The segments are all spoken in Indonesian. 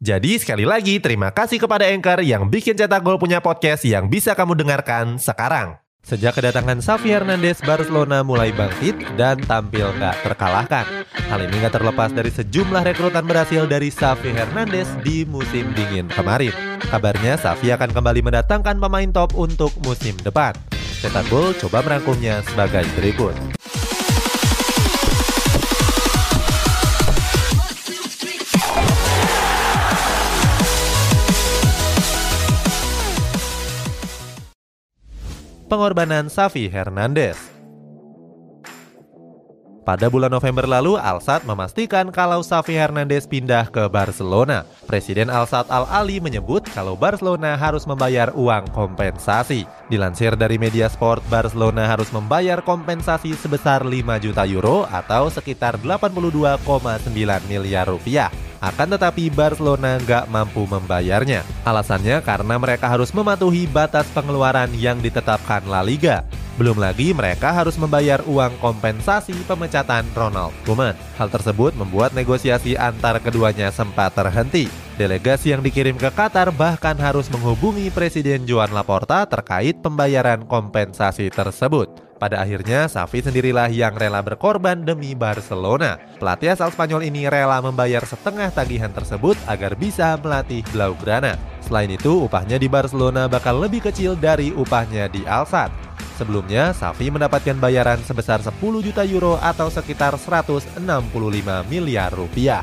Jadi sekali lagi terima kasih kepada Anchor yang bikin Cetak Gol punya podcast yang bisa kamu dengarkan sekarang. Sejak kedatangan Xavi Hernandez, Barcelona mulai bangkit dan tampil gak terkalahkan. Hal ini gak terlepas dari sejumlah rekrutan berhasil dari Xavi Hernandez di musim dingin kemarin. Kabarnya Xavi akan kembali mendatangkan pemain top untuk musim depan. Cetak Gol coba merangkumnya sebagai berikut. Pengorbanan Xavi Hernandez. Pada bulan November lalu, Alsat memastikan kalau Xavi Hernandez pindah ke Barcelona. Presiden Alsat Al-Ali menyebut kalau Barcelona harus membayar uang kompensasi. Dilansir dari media sport, Barcelona harus membayar kompensasi sebesar 5 juta euro atau sekitar 82,9 miliar rupiah. Akan tetapi Barcelona nggak mampu membayarnya. Alasannya karena mereka harus mematuhi batas pengeluaran yang ditetapkan La Liga. Belum lagi mereka harus membayar uang kompensasi pemecatan Ronald Koeman. Hal tersebut membuat negosiasi antar keduanya sempat terhenti. Delegasi yang dikirim ke Qatar bahkan harus menghubungi Presiden Joan Laporta terkait pembayaran kompensasi tersebut. Pada akhirnya, Safi sendirilah yang rela berkorban demi Barcelona. Pelatih asal Spanyol ini rela membayar setengah tagihan tersebut agar bisa melatih Blaugrana. Selain itu, upahnya di Barcelona bakal lebih kecil dari upahnya di Alsat. Sebelumnya, Safi mendapatkan bayaran sebesar 10 juta euro atau sekitar 165 miliar rupiah.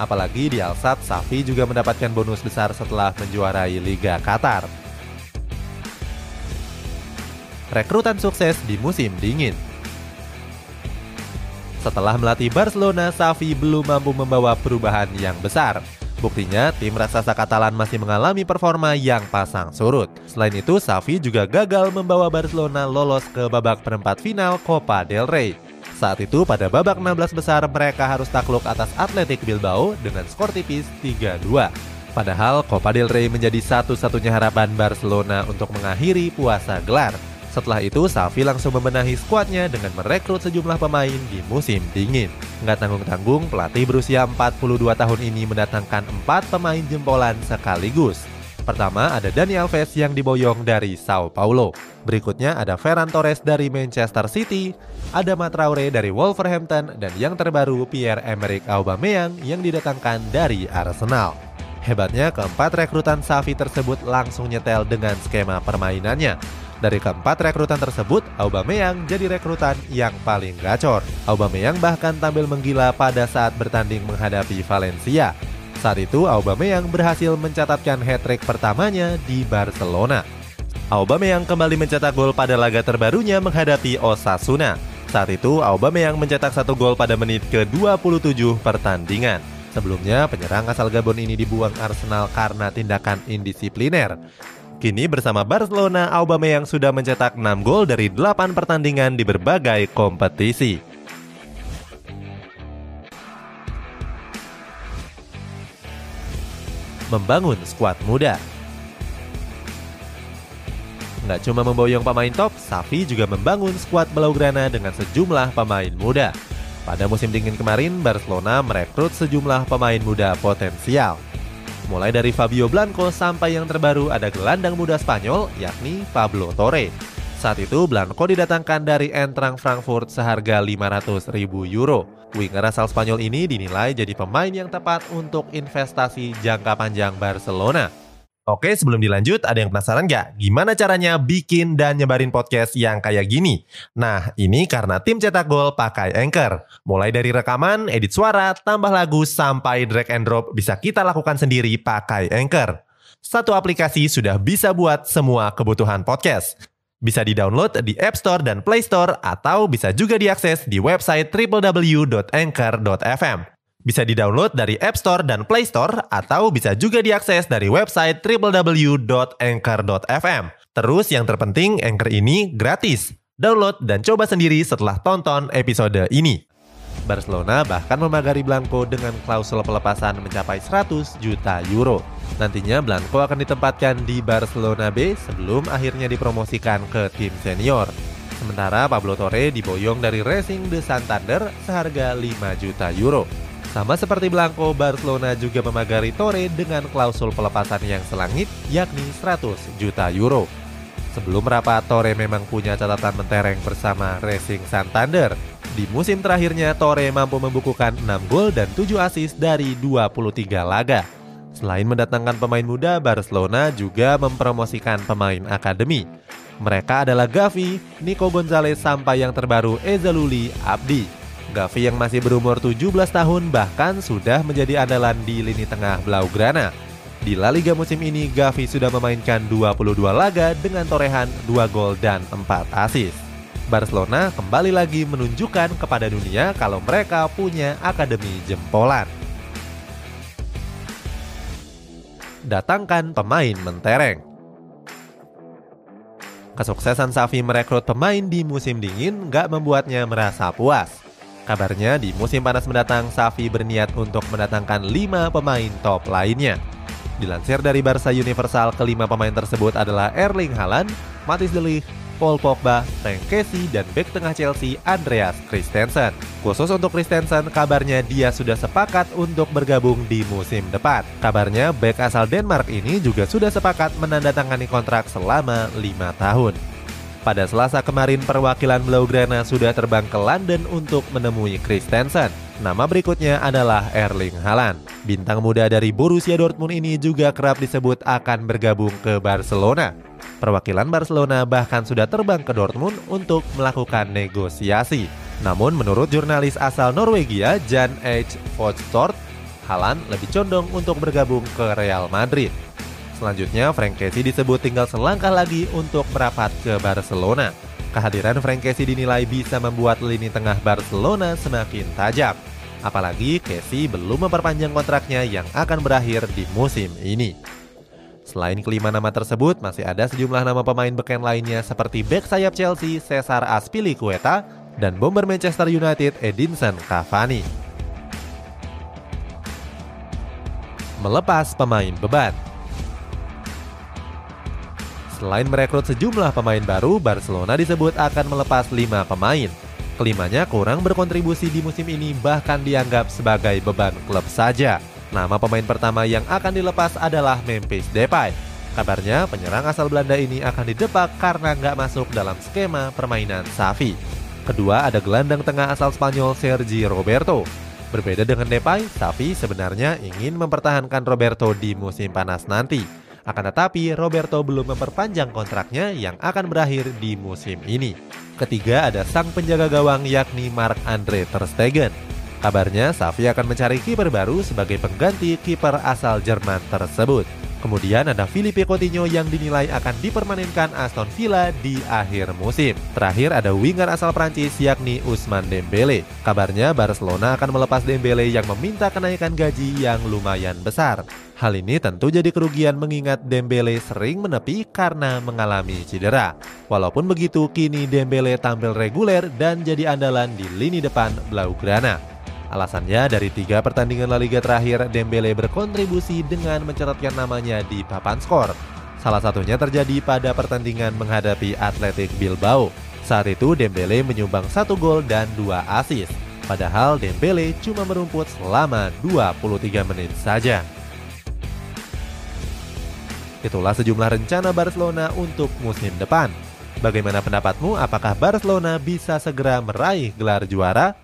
Apalagi di Alsat, Safi juga mendapatkan bonus besar setelah menjuarai Liga Qatar rekrutan sukses di musim dingin. Setelah melatih Barcelona, Xavi belum mampu membawa perubahan yang besar. Buktinya, tim raksasa Katalan masih mengalami performa yang pasang surut. Selain itu, Xavi juga gagal membawa Barcelona lolos ke babak perempat final Copa del Rey. Saat itu, pada babak 16 besar, mereka harus takluk atas Athletic Bilbao dengan skor tipis 3-2. Padahal Copa del Rey menjadi satu-satunya harapan Barcelona untuk mengakhiri puasa gelar. Setelah itu, Safi langsung membenahi skuadnya dengan merekrut sejumlah pemain di musim dingin. Nggak tanggung-tanggung, pelatih berusia 42 tahun ini mendatangkan empat pemain jempolan sekaligus. Pertama ada Dani Alves yang diboyong dari Sao Paulo. Berikutnya ada Ferran Torres dari Manchester City, ada Matraore dari Wolverhampton, dan yang terbaru Pierre-Emerick Aubameyang yang didatangkan dari Arsenal. Hebatnya keempat rekrutan Safi tersebut langsung nyetel dengan skema permainannya. Dari keempat rekrutan tersebut, Aubameyang jadi rekrutan yang paling gacor. Aubameyang bahkan tampil menggila pada saat bertanding menghadapi Valencia. Saat itu, Aubameyang berhasil mencatatkan hat-trick pertamanya di Barcelona. Aubameyang kembali mencetak gol pada laga terbarunya menghadapi Osasuna. Saat itu, Aubameyang mencetak satu gol pada menit ke-27 pertandingan. Sebelumnya, penyerang asal Gabon ini dibuang Arsenal karena tindakan indisipliner. Kini bersama Barcelona, Aubameyang sudah mencetak 6 gol dari 8 pertandingan di berbagai kompetisi. Membangun skuad muda Nggak cuma memboyong pemain top, Safi juga membangun skuad Blaugrana dengan sejumlah pemain muda. Pada musim dingin kemarin, Barcelona merekrut sejumlah pemain muda potensial. Mulai dari Fabio Blanco sampai yang terbaru ada gelandang muda Spanyol yakni Pablo Torre. Saat itu Blanco didatangkan dari Entrang Frankfurt seharga 500 ribu euro. Winger asal Spanyol ini dinilai jadi pemain yang tepat untuk investasi jangka panjang Barcelona. Oke, sebelum dilanjut, ada yang penasaran nggak? Gimana caranya bikin dan nyebarin podcast yang kayak gini? Nah, ini karena tim cetak gol pakai Anchor. Mulai dari rekaman, edit suara, tambah lagu, sampai drag and drop bisa kita lakukan sendiri pakai Anchor. Satu aplikasi sudah bisa buat semua kebutuhan podcast. Bisa di-download di App Store dan Play Store, atau bisa juga diakses di website www.anchor.fm. Bisa di-download dari App Store dan Play Store atau bisa juga diakses dari website www.anchor.fm. Terus yang terpenting, Anchor ini gratis. Download dan coba sendiri setelah tonton episode ini. Barcelona bahkan memagari Blanco dengan klausul pelepasan mencapai 100 juta euro. Nantinya Blanco akan ditempatkan di Barcelona B sebelum akhirnya dipromosikan ke tim senior. Sementara Pablo Torre diboyong dari Racing de Santander seharga 5 juta euro. Sama seperti Blanco, Barcelona juga memagari Torre dengan klausul pelepasan yang selangit, yakni 100 juta euro. Sebelum merapat, Torre memang punya catatan mentereng bersama Racing Santander. Di musim terakhirnya, Torre mampu membukukan 6 gol dan 7 assist dari 23 laga. Selain mendatangkan pemain muda, Barcelona juga mempromosikan pemain akademi. Mereka adalah Gavi, Nico Gonzalez sampai yang terbaru Ezaluli Abdi. Gavi yang masih berumur 17 tahun bahkan sudah menjadi andalan di lini tengah Blaugrana. Di La Liga musim ini, Gavi sudah memainkan 22 laga dengan torehan 2 gol dan 4 assist. Barcelona kembali lagi menunjukkan kepada dunia kalau mereka punya akademi jempolan. Datangkan pemain mentereng. Kesuksesan Safi merekrut pemain di musim dingin nggak membuatnya merasa puas. Kabarnya di musim panas mendatang, Safi berniat untuk mendatangkan lima pemain top lainnya. Dilansir dari Barca Universal, kelima pemain tersebut adalah Erling Haaland, Matis De Ligt, Paul Pogba, Frank Casey, dan bek tengah Chelsea Andreas Christensen. Khusus untuk Christensen, kabarnya dia sudah sepakat untuk bergabung di musim depan. Kabarnya bek asal Denmark ini juga sudah sepakat menandatangani kontrak selama lima tahun. Pada Selasa kemarin, perwakilan Blaugrana sudah terbang ke London untuk menemui Christensen. Nama berikutnya adalah Erling Haaland. Bintang muda dari Borussia Dortmund ini juga kerap disebut akan bergabung ke Barcelona. Perwakilan Barcelona bahkan sudah terbang ke Dortmund untuk melakukan negosiasi. Namun menurut jurnalis asal Norwegia Jan H. Fodstort, Haaland lebih condong untuk bergabung ke Real Madrid. Selanjutnya, Frank Casey disebut tinggal selangkah lagi untuk merapat ke Barcelona. Kehadiran Frank Casey dinilai bisa membuat lini tengah Barcelona semakin tajam. Apalagi Casey belum memperpanjang kontraknya yang akan berakhir di musim ini. Selain kelima nama tersebut, masih ada sejumlah nama pemain beken lainnya seperti back sayap Chelsea Cesar Azpilicueta dan bomber Manchester United Edinson Cavani. Melepas pemain beban Selain merekrut sejumlah pemain baru, Barcelona disebut akan melepas lima pemain. Kelimanya kurang berkontribusi di musim ini bahkan dianggap sebagai beban klub saja. Nama pemain pertama yang akan dilepas adalah Memphis Depay. Kabarnya penyerang asal Belanda ini akan didepak karena nggak masuk dalam skema permainan Safi. Kedua ada gelandang tengah asal Spanyol Sergi Roberto. Berbeda dengan Depay, Safi sebenarnya ingin mempertahankan Roberto di musim panas nanti. Akan tetapi, Roberto belum memperpanjang kontraknya yang akan berakhir di musim ini. Ketiga ada sang penjaga gawang yakni Mark Andre Ter Stegen. Kabarnya, Safi akan mencari kiper baru sebagai pengganti kiper asal Jerman tersebut. Kemudian ada Filipe Coutinho yang dinilai akan dipermanenkan Aston Villa di akhir musim. Terakhir ada winger asal Prancis yakni Usman Dembele. Kabarnya Barcelona akan melepas Dembele yang meminta kenaikan gaji yang lumayan besar. Hal ini tentu jadi kerugian mengingat Dembele sering menepi karena mengalami cedera. Walaupun begitu, kini Dembele tampil reguler dan jadi andalan di lini depan Blaugrana. Alasannya dari tiga pertandingan La Liga terakhir, Dembele berkontribusi dengan mencatatkan namanya di papan skor. Salah satunya terjadi pada pertandingan menghadapi Athletic Bilbao. Saat itu Dembele menyumbang satu gol dan dua assist. Padahal Dembele cuma merumput selama 23 menit saja. Itulah sejumlah rencana Barcelona untuk musim depan. Bagaimana pendapatmu? Apakah Barcelona bisa segera meraih gelar juara?